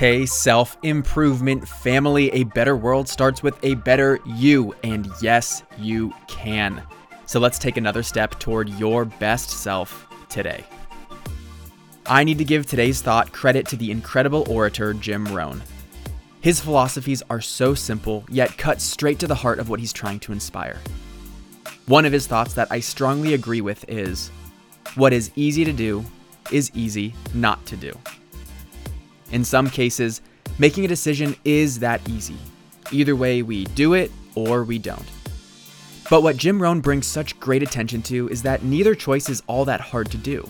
Hey, self improvement family, a better world starts with a better you. And yes, you can. So let's take another step toward your best self today. I need to give today's thought credit to the incredible orator Jim Rohn. His philosophies are so simple, yet cut straight to the heart of what he's trying to inspire. One of his thoughts that I strongly agree with is what is easy to do is easy not to do. In some cases, making a decision is that easy. Either way, we do it or we don't. But what Jim Rohn brings such great attention to is that neither choice is all that hard to do.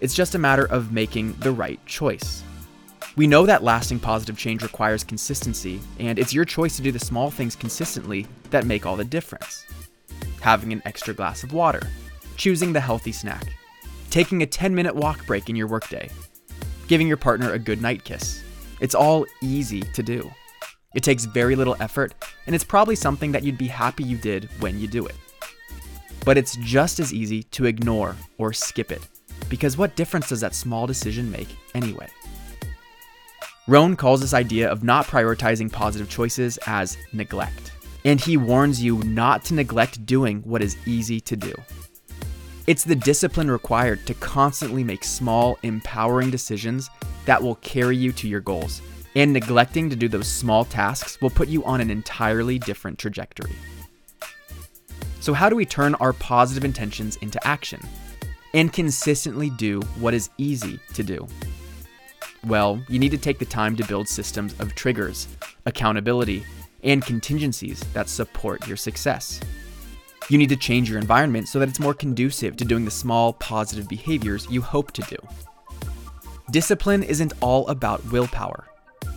It's just a matter of making the right choice. We know that lasting positive change requires consistency, and it's your choice to do the small things consistently that make all the difference. Having an extra glass of water, choosing the healthy snack, taking a 10 minute walk break in your workday, giving your partner a good night kiss. It's all easy to do. It takes very little effort, and it's probably something that you'd be happy you did when you do it. But it's just as easy to ignore or skip it, because what difference does that small decision make anyway? Rohn calls this idea of not prioritizing positive choices as neglect, and he warns you not to neglect doing what is easy to do. It's the discipline required to constantly make small, empowering decisions that will carry you to your goals. And neglecting to do those small tasks will put you on an entirely different trajectory. So, how do we turn our positive intentions into action and consistently do what is easy to do? Well, you need to take the time to build systems of triggers, accountability, and contingencies that support your success. You need to change your environment so that it's more conducive to doing the small positive behaviors you hope to do. Discipline isn't all about willpower.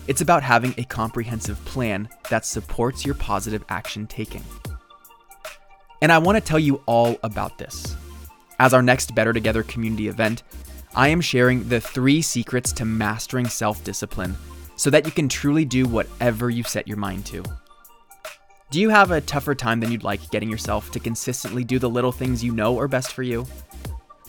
It's about having a comprehensive plan that supports your positive action taking. And I want to tell you all about this. As our next Better Together community event, I am sharing the three secrets to mastering self discipline so that you can truly do whatever you set your mind to. Do you have a tougher time than you'd like getting yourself to consistently do the little things you know are best for you?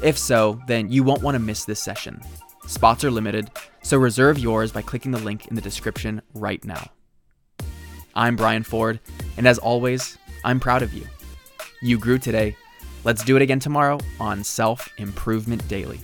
If so, then you won't want to miss this session. Spots are limited, so reserve yours by clicking the link in the description right now. I'm Brian Ford, and as always, I'm proud of you. You grew today. Let's do it again tomorrow on Self Improvement Daily.